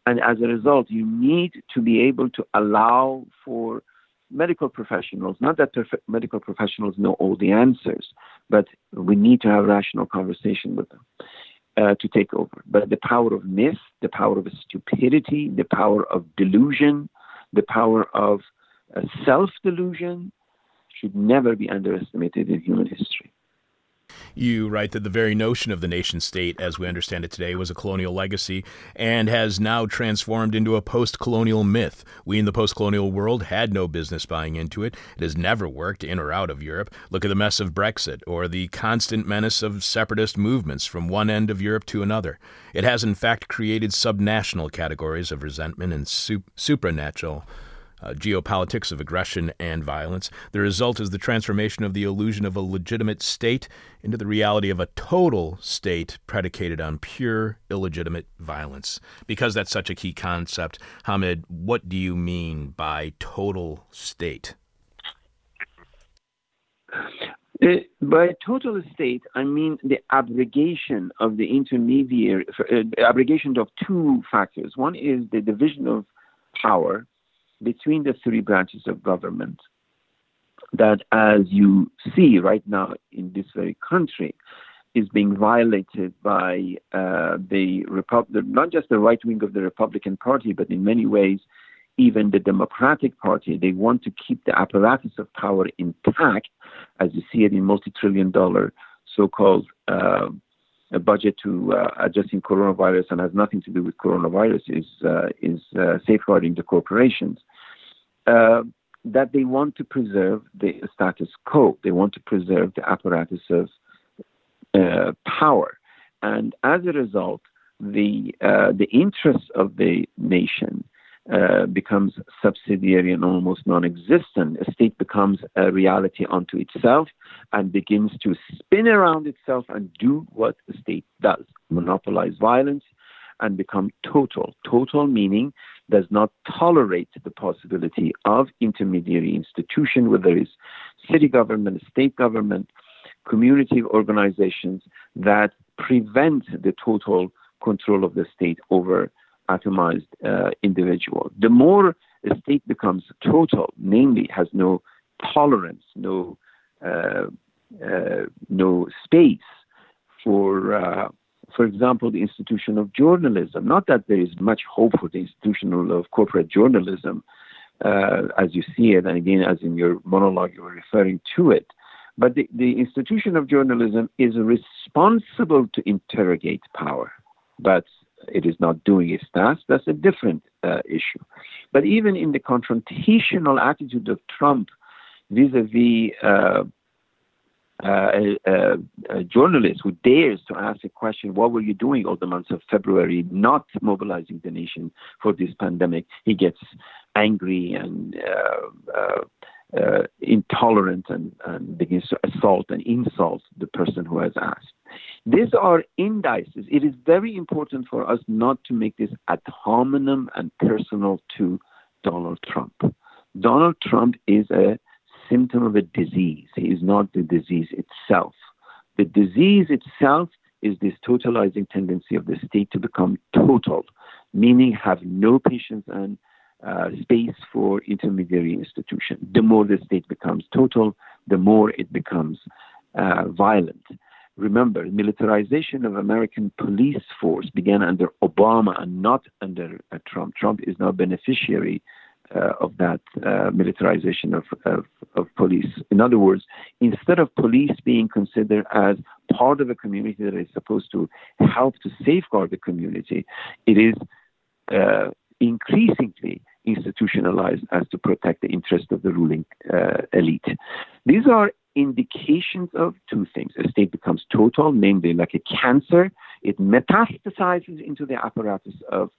And as a result, you need to be able to allow for medical professionals, not that perf- medical professionals know all the answers, but we need to have rational conversation with them uh, to take over. But the power of myth, the power of stupidity, the power of delusion, the power of uh, self delusion should never be underestimated in human history. You write that the very notion of the nation state, as we understand it today, was a colonial legacy and has now transformed into a post colonial myth. We in the post colonial world had no business buying into it. It has never worked in or out of Europe. Look at the mess of Brexit or the constant menace of separatist movements from one end of Europe to another. It has, in fact, created subnational categories of resentment and sup- supranatural uh, geopolitics of aggression and violence. The result is the transformation of the illusion of a legitimate state into the reality of a total state predicated on pure illegitimate violence. Because that's such a key concept, Hamid, what do you mean by total state? Uh, by total state, I mean the abrogation of the intermediary, uh, abrogation of two factors. One is the division of power between the three branches of government that, as you see right now in this very country, is being violated by uh, the Republic, not just the right wing of the Republican Party, but in many ways, even the Democratic Party. They want to keep the apparatus of power intact, as you see it in multi trillion dollar so called uh, budget to uh, addressing coronavirus and has nothing to do with coronavirus is, uh, is uh, safeguarding the corporations that they want to preserve the status quo. They want to preserve the apparatus of power, and as a result, the the interests of the nation uh, becomes subsidiary and almost non-existent. A state becomes a reality unto itself and begins to spin around itself and do what the state does: monopolize violence and become total. Total meaning does not tolerate the possibility of intermediary institution, whether it's city government, state government, community organizations that prevent the total control of the state over atomized uh, individual. The more a state becomes total, namely has no tolerance, no uh, uh, no space for uh, for example, the institution of journalism. Not that there is much hope for the institution of corporate journalism, uh, as you see it, and again, as in your monologue, you were referring to it. But the, the institution of journalism is responsible to interrogate power, but it is not doing its task. That's a different uh, issue. But even in the confrontational attitude of Trump vis a vis uh, a, a, journalist who dares to ask a question, what were you doing all the months of February, not mobilizing the nation for this pandemic, he gets angry and uh, uh, uh, intolerant and, and, begins to assault and insult the person who has asked. These are indices. It is very important for us not to make this ad hominem and personal to Donald Trump. Donald Trump is a symptom of a disease. He is not the disease itself. The disease itself is this totalizing tendency of the state to become total, meaning have no patience and uh, space for intermediary institution. The more the state becomes total, the more it becomes uh, violent. Remember, militarization of American police force began under Obama and not under uh, Trump. Trump is now beneficiary uh, of that uh, militarization of, of, of, police. In other words, instead of police being considered as part of a community that is supposed to help to safeguard the community, it is uh, increasingly institutionalized as to protect the interest of the ruling uh, elite. These are indications of two things. A state becomes total, namely like a cancer. It metastasizes into the apparatus of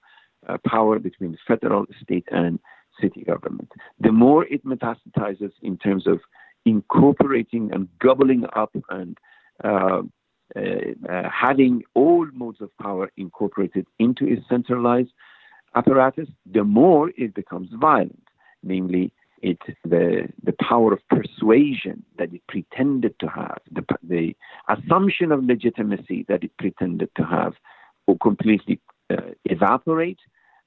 uh, power between federal, state, and city government. The more it metastasizes in terms of incorporating and gobbling up and uh, uh, uh, having all modes of power incorporated into its centralized apparatus, the more it becomes violent, namely it, the, the power of persuasion that it pretended to have, the, the assumption of legitimacy that it pretended to have, will completely uh, evaporate.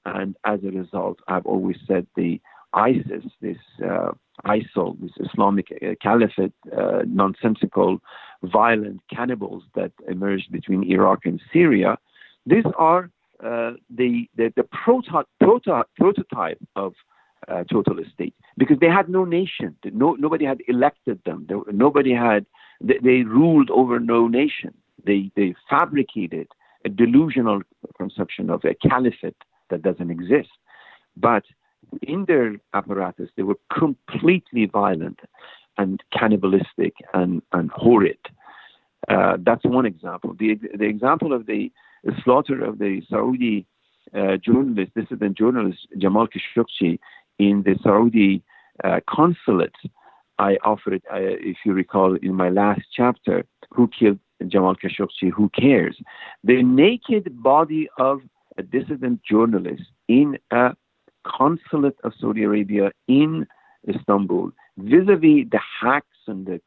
And as a result, I've always said the ISIS, this uh, ISIL, this Islamic uh, Caliphate, uh, nonsensical, violent cannibals that emerged between Iraq and Syria, these are uh, the, the, the proto- proto- prototype of uh, state because they had no nation. No, nobody had elected them. There, nobody had they, they ruled over no nation. They, they fabricated a delusional conception of a caliphate that doesn't exist. But in their apparatus, they were completely violent and cannibalistic and, and horrid. Uh, that's one example. The, the example of the, the slaughter of the Saudi uh, journalist, dissident journalist Jamal Khashoggi in the Saudi uh, consulate, I offered, uh, if you recall, in my last chapter, who killed Jamal Khashoggi? Who cares? The naked body of a dissident journalist in a consulate of Saudi Arabia in Istanbul, vis-a-vis the hacks and the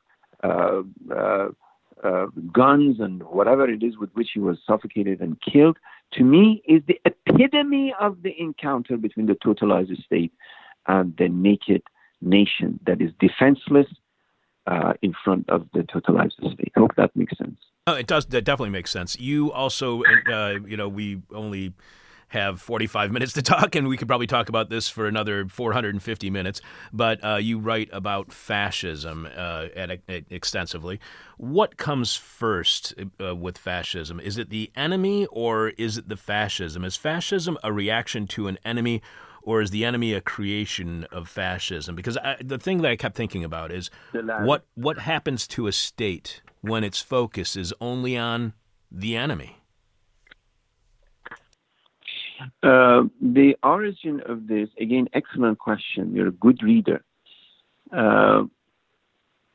uh, uh, uh, guns and whatever it is with which he was suffocated and killed, to me is the epitome of the encounter between the totalized state and the naked nation that is defenseless uh, in front of the totalized state. I hope that makes sense. Oh, it does. That definitely makes sense. You also, uh, you know, we only have 45 minutes to talk, and we could probably talk about this for another 450 minutes. But uh, you write about fascism uh, at, at, extensively. What comes first uh, with fascism? Is it the enemy or is it the fascism? Is fascism a reaction to an enemy? Or is the enemy a creation of fascism? Because I, the thing that I kept thinking about is what what happens to a state when its focus is only on the enemy? Uh, the origin of this, again, excellent question. You're a good reader. Uh,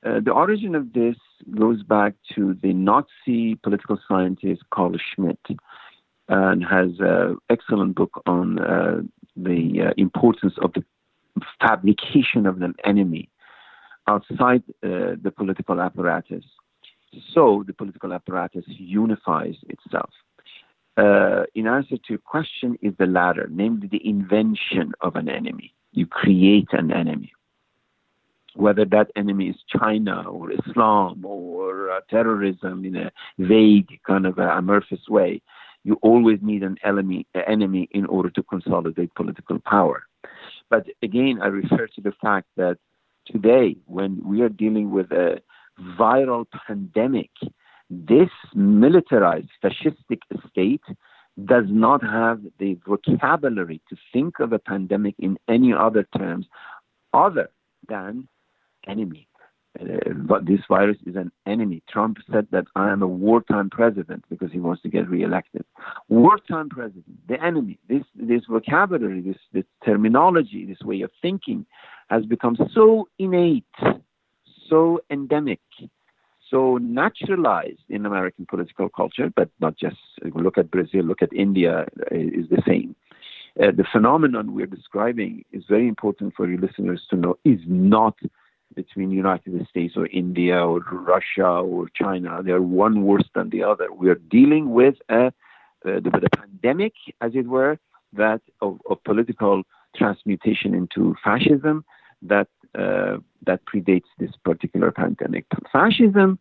uh, the origin of this goes back to the Nazi political scientist Carl Schmitt and has an excellent book on uh, the uh, importance of the fabrication of an enemy outside the political apparatus. So the political apparatus unifies itself uh, in answer to your question, is the latter, namely the invention of an enemy. You create an enemy. Whether that enemy is China or Islam or uh, terrorism in a vague kind of amorphous way, you always need an enemy, enemy in order to consolidate political power. But again, I refer to the fact that today, when we are dealing with a viral pandemic, this militarized fascistic state does not have the vocabulary to think of a pandemic in any other terms other than enemy. Uh, but this virus is an enemy. Trump said that I am a wartime president because he wants to get reelected. Wartime president, the enemy. This this vocabulary, this this terminology, this way of thinking, has become so innate, so endemic so naturalized in American political culture, but not just look at Brazil, look at India, uh, is the same. Uh, the phenomenon we're describing is very important for your listeners to know is not between United States or India or Russia or China. They're one worse than the other. We are dealing with a, uh, the, the pandemic, as it were, that of, of political transmutation into fascism that uh, that predates this particular pandemic. Fascism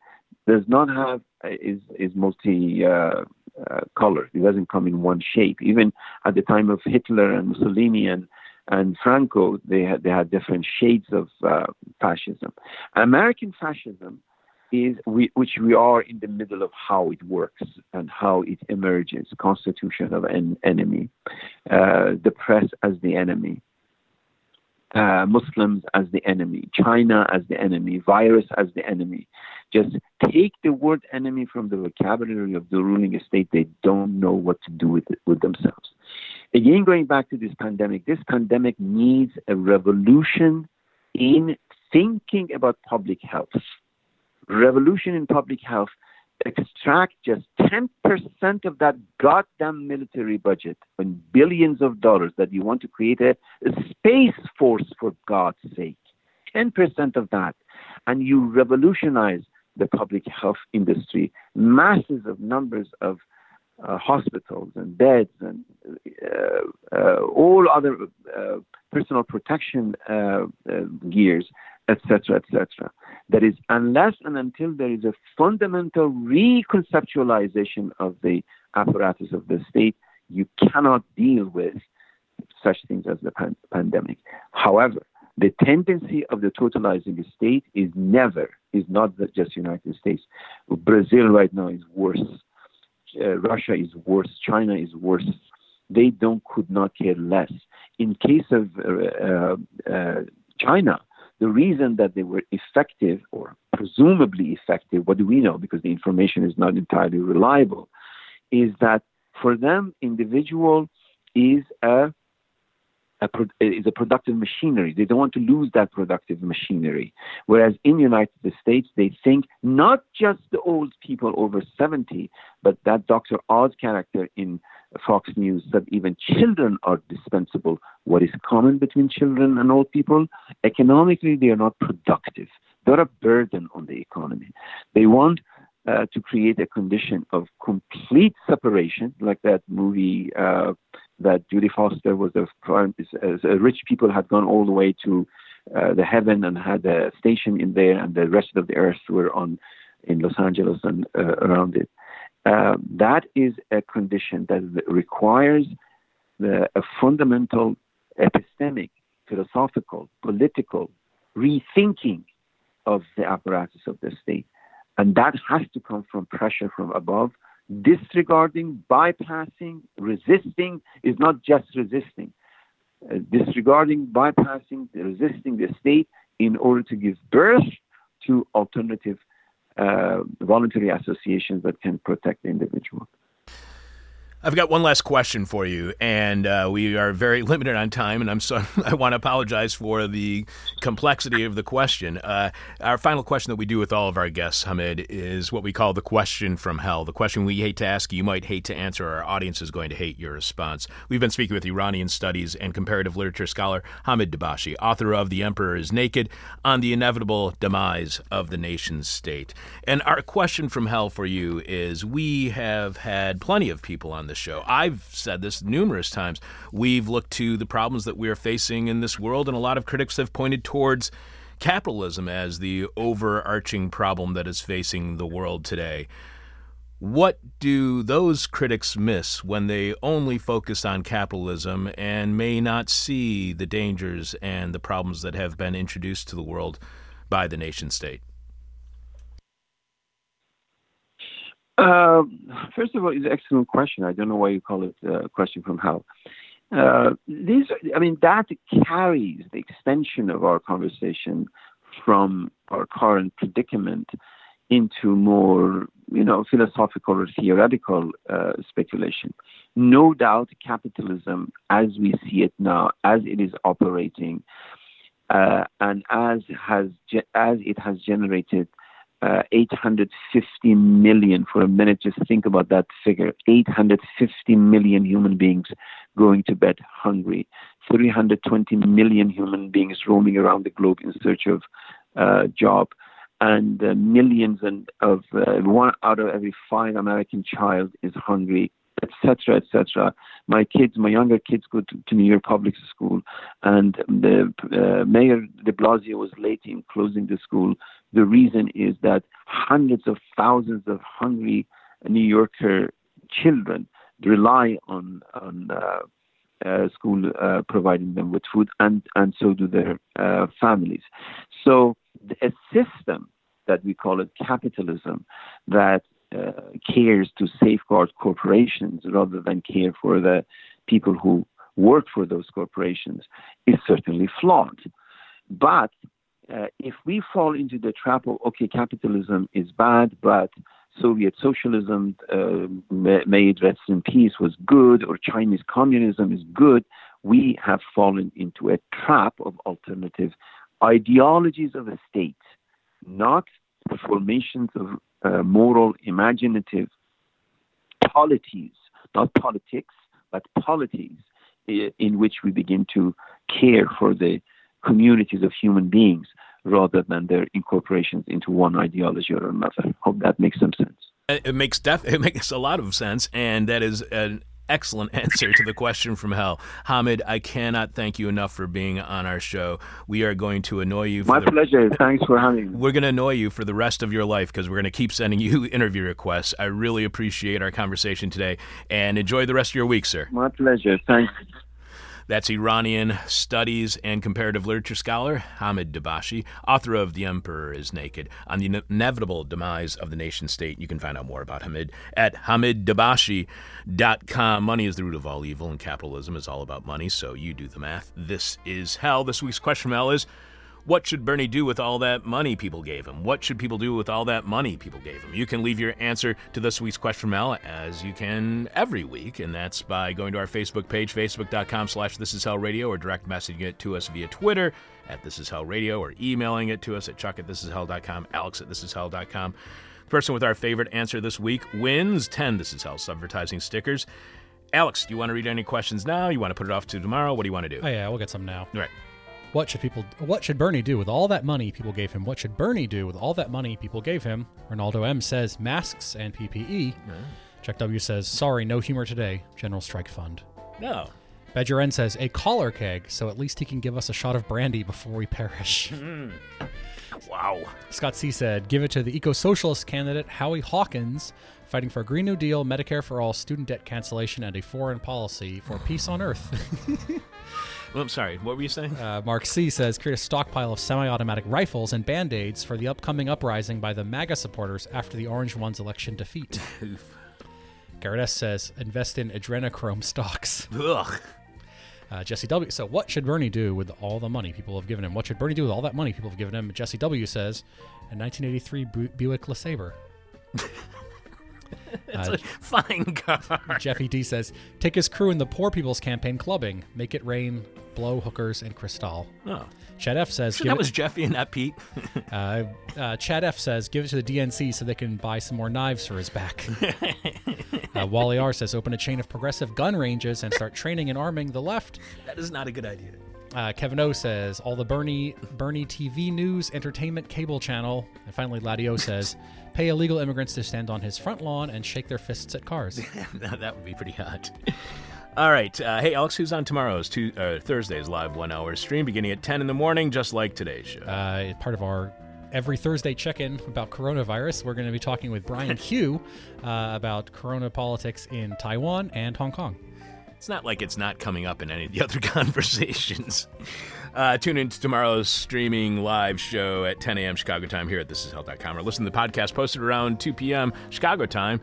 does not have is is multi uh, uh, color. It doesn't come in one shape. Even at the time of Hitler and Mussolini and and Franco, they had they had different shades of uh, fascism. American fascism is we, which we are in the middle of how it works and how it emerges. Constitution of an enemy, uh, the press as the enemy, uh, Muslims as the enemy, China as the enemy, virus as the enemy. Just take the word enemy from the vocabulary of the ruling state. They don't know what to do with it, with themselves. Again, going back to this pandemic, this pandemic needs a revolution in thinking about public health. Revolution in public health extract just 10% of that goddamn military budget and billions of dollars that you want to create a, a space force for God's sake. 10% of that. And you revolutionize the public health industry. Masses of numbers of uh, hospitals and beds and uh, uh, all other uh, personal protection uh, uh, gears etc., etc. That is, unless and until there is a fundamental reconceptualization of the apparatus of the state, you cannot deal with such things as the pan- pandemic. However, the tendency of the totalizing state is never, is not just United States. Brazil right now is worse. Uh, Russia is worse. China is worse. They don't could not care less. In case of uh, uh, China, the reason that they were effective or presumably effective, what do we know? Because the information is not entirely reliable, is that for them, individual is a a, pro, is a productive machinery. They don't want to lose that productive machinery. Whereas in the United States, they think not just the old people over 70, but that Dr. Oz character in Fox News that even children are dispensable. What is common between children and old people? Economically, they are not productive. They're a burden on the economy. They want uh, to create a condition of complete separation, like that movie uh, that Judy Foster was a, a rich people had gone all the way to uh, the heaven and had a station in there, and the rest of the earth were on in Los Angeles and uh, around it. Uh, that is a condition that requires the, a fundamental epistemic, philosophical, political rethinking of the apparatus of the state. And that has to come from pressure from above. Disregarding, bypassing, resisting is not just resisting. Uh, disregarding, bypassing, resisting the state in order to give birth to alternative uh, voluntary associations that can protect the individual. I've got one last question for you, and uh, we are very limited on time, and I'm so I want to apologize for the complexity of the question. Uh, our final question that we do with all of our guests, Hamid, is what we call the question from hell. The question we hate to ask, you might hate to answer. Our audience is going to hate your response. We've been speaking with Iranian studies and comparative literature scholar Hamid Dabashi, author of "The Emperor Is Naked: On the Inevitable Demise of the Nation State." And our question from hell for you is: We have had plenty of people on the show. I've said this numerous times. We've looked to the problems that we are facing in this world, and a lot of critics have pointed towards capitalism as the overarching problem that is facing the world today. What do those critics miss when they only focus on capitalism and may not see the dangers and the problems that have been introduced to the world by the nation state? Uh, first of all, it's an excellent question. I don't know why you call it a question from hell. Uh, these, I mean, that carries the extension of our conversation from our current predicament into more, you know, philosophical or theoretical uh, speculation. No doubt, capitalism, as we see it now, as it is operating, uh, and as has ge- as it has generated uh, 850 million for a minute. Just think about that figure. 850 million human beings going to bed hungry, 320 million human beings roaming around the globe in search of uh, job, and uh, millions and of uh, one out of every five American child is hungry etc., etc. My kids, my younger kids, go to, to New York Public School, and the uh, mayor De Blasio was late in closing the school. The reason is that hundreds of thousands of hungry New Yorker children rely on on uh, uh, school uh, providing them with food, and and so do their uh, families. So a system that we call it capitalism that uh, cares to safeguard corporations rather than care for the people who work for those corporations is certainly flawed. But uh, if we fall into the trap of, okay, capitalism is bad, but Soviet socialism, uh, may it rest in peace, was good, or Chinese communism is good, we have fallen into a trap of alternative ideologies of a state, not the formations of uh, moral, imaginative polities, not politics, but polities, in which we begin to care for the communities of human beings rather than their incorporations into one ideology or another. Hope that makes some sense. It makes def- it makes a lot of sense, and that is an excellent answer to the question from hell. Hamid, I cannot thank you enough for being on our show. We are going to annoy you. My the, pleasure. Thanks for having me. We're going to annoy you for the rest of your life because we're going to keep sending you interview requests. I really appreciate our conversation today and enjoy the rest of your week, sir. My pleasure. Thanks. That's Iranian studies and comparative literature scholar Hamid Dabashi, author of The Emperor is Naked on the Inevitable Demise of the Nation State. You can find out more about Hamid at hamiddabashi.com. Money is the root of all evil, and capitalism is all about money, so you do the math. This is hell. This week's question from hell is what should Bernie do with all that money people gave him? What should people do with all that money people gave him? You can leave your answer to this week's question Al as you can every week, and that's by going to our Facebook page, facebook.com slash this is hell radio, or direct messaging it to us via Twitter at this is hell radio, or emailing it to us at chuck at this is hell.com, alex at this is hell.com. The person with our favorite answer this week wins 10 This Is Hell advertising stickers. Alex, do you want to read any questions now? You want to put it off to tomorrow? What do you want to do? Oh yeah, we'll get some now. All right. What should people? What should Bernie do with all that money people gave him? What should Bernie do with all that money people gave him? Ronaldo M says masks and PPE. Chuck W says sorry, no humor today. General Strike Fund. No. Badger N says a collar keg, so at least he can give us a shot of brandy before we perish. Hmm. Wow. Scott C said, give it to the eco-socialist candidate Howie Hawkins, fighting for a Green New Deal, Medicare for all, student debt cancellation, and a foreign policy for peace on Earth. Well, I'm sorry. What were you saying? Uh, Mark C says, create a stockpile of semi-automatic rifles and band-aids for the upcoming uprising by the MAGA supporters after the Orange One's election defeat. Garrett S says, invest in adrenochrome stocks. Ugh. Uh, Jesse W. So, what should Bernie do with all the money people have given him? What should Bernie do with all that money people have given him? Jesse W. says, a 1983 Bu- Buick LeSabre. It's a fine car. Jeffy D says, take his crew in the Poor People's Campaign clubbing. Make it rain, blow hookers, and Cristal. Oh. Chad F says, that it- was Jeffy and not Pete. uh, uh, Chad F says, give it to the DNC so they can buy some more knives for his back. uh, Wally R says, open a chain of progressive gun ranges and start training and arming the left. that is not a good idea. Uh, Kevin O says, all the Bernie Bernie TV news, entertainment cable channel. And finally, Ladio says, pay illegal immigrants to stand on his front lawn and shake their fists at cars. Now, that would be pretty hot. All right. Uh, hey, Alex, who's on tomorrow's two, uh, Thursday's live one hour stream beginning at 10 in the morning, just like today's show? uh, part of our every Thursday check-in about coronavirus. We're going to be talking with Brian Hioe uh, about corona politics in Taiwan and Hong Kong. It's not like it's not coming up in any of the other conversations. Uh, tune in to tomorrow's streaming live show at 10 a.m. Chicago time here at thisishell.com or listen to the podcast posted around 2 p.m. Chicago time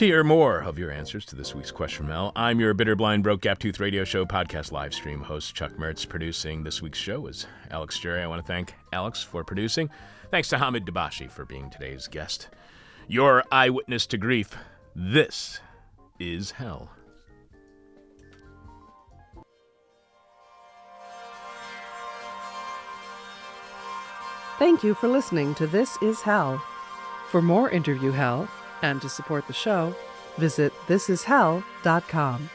to hear more of your answers to this week's question from Mel. I'm your bitter, blind, broke, gap tooth radio show podcast live stream host, Chuck Mertz. Producing this week's show is Alex Jerry. I want to thank Alex for producing. Thanks to Hamid Dabashi for being today's guest. Your eyewitness to grief. This is hell. Thank you for listening to This Is Hell. For more interview hell and to support the show, visit thisishell.com.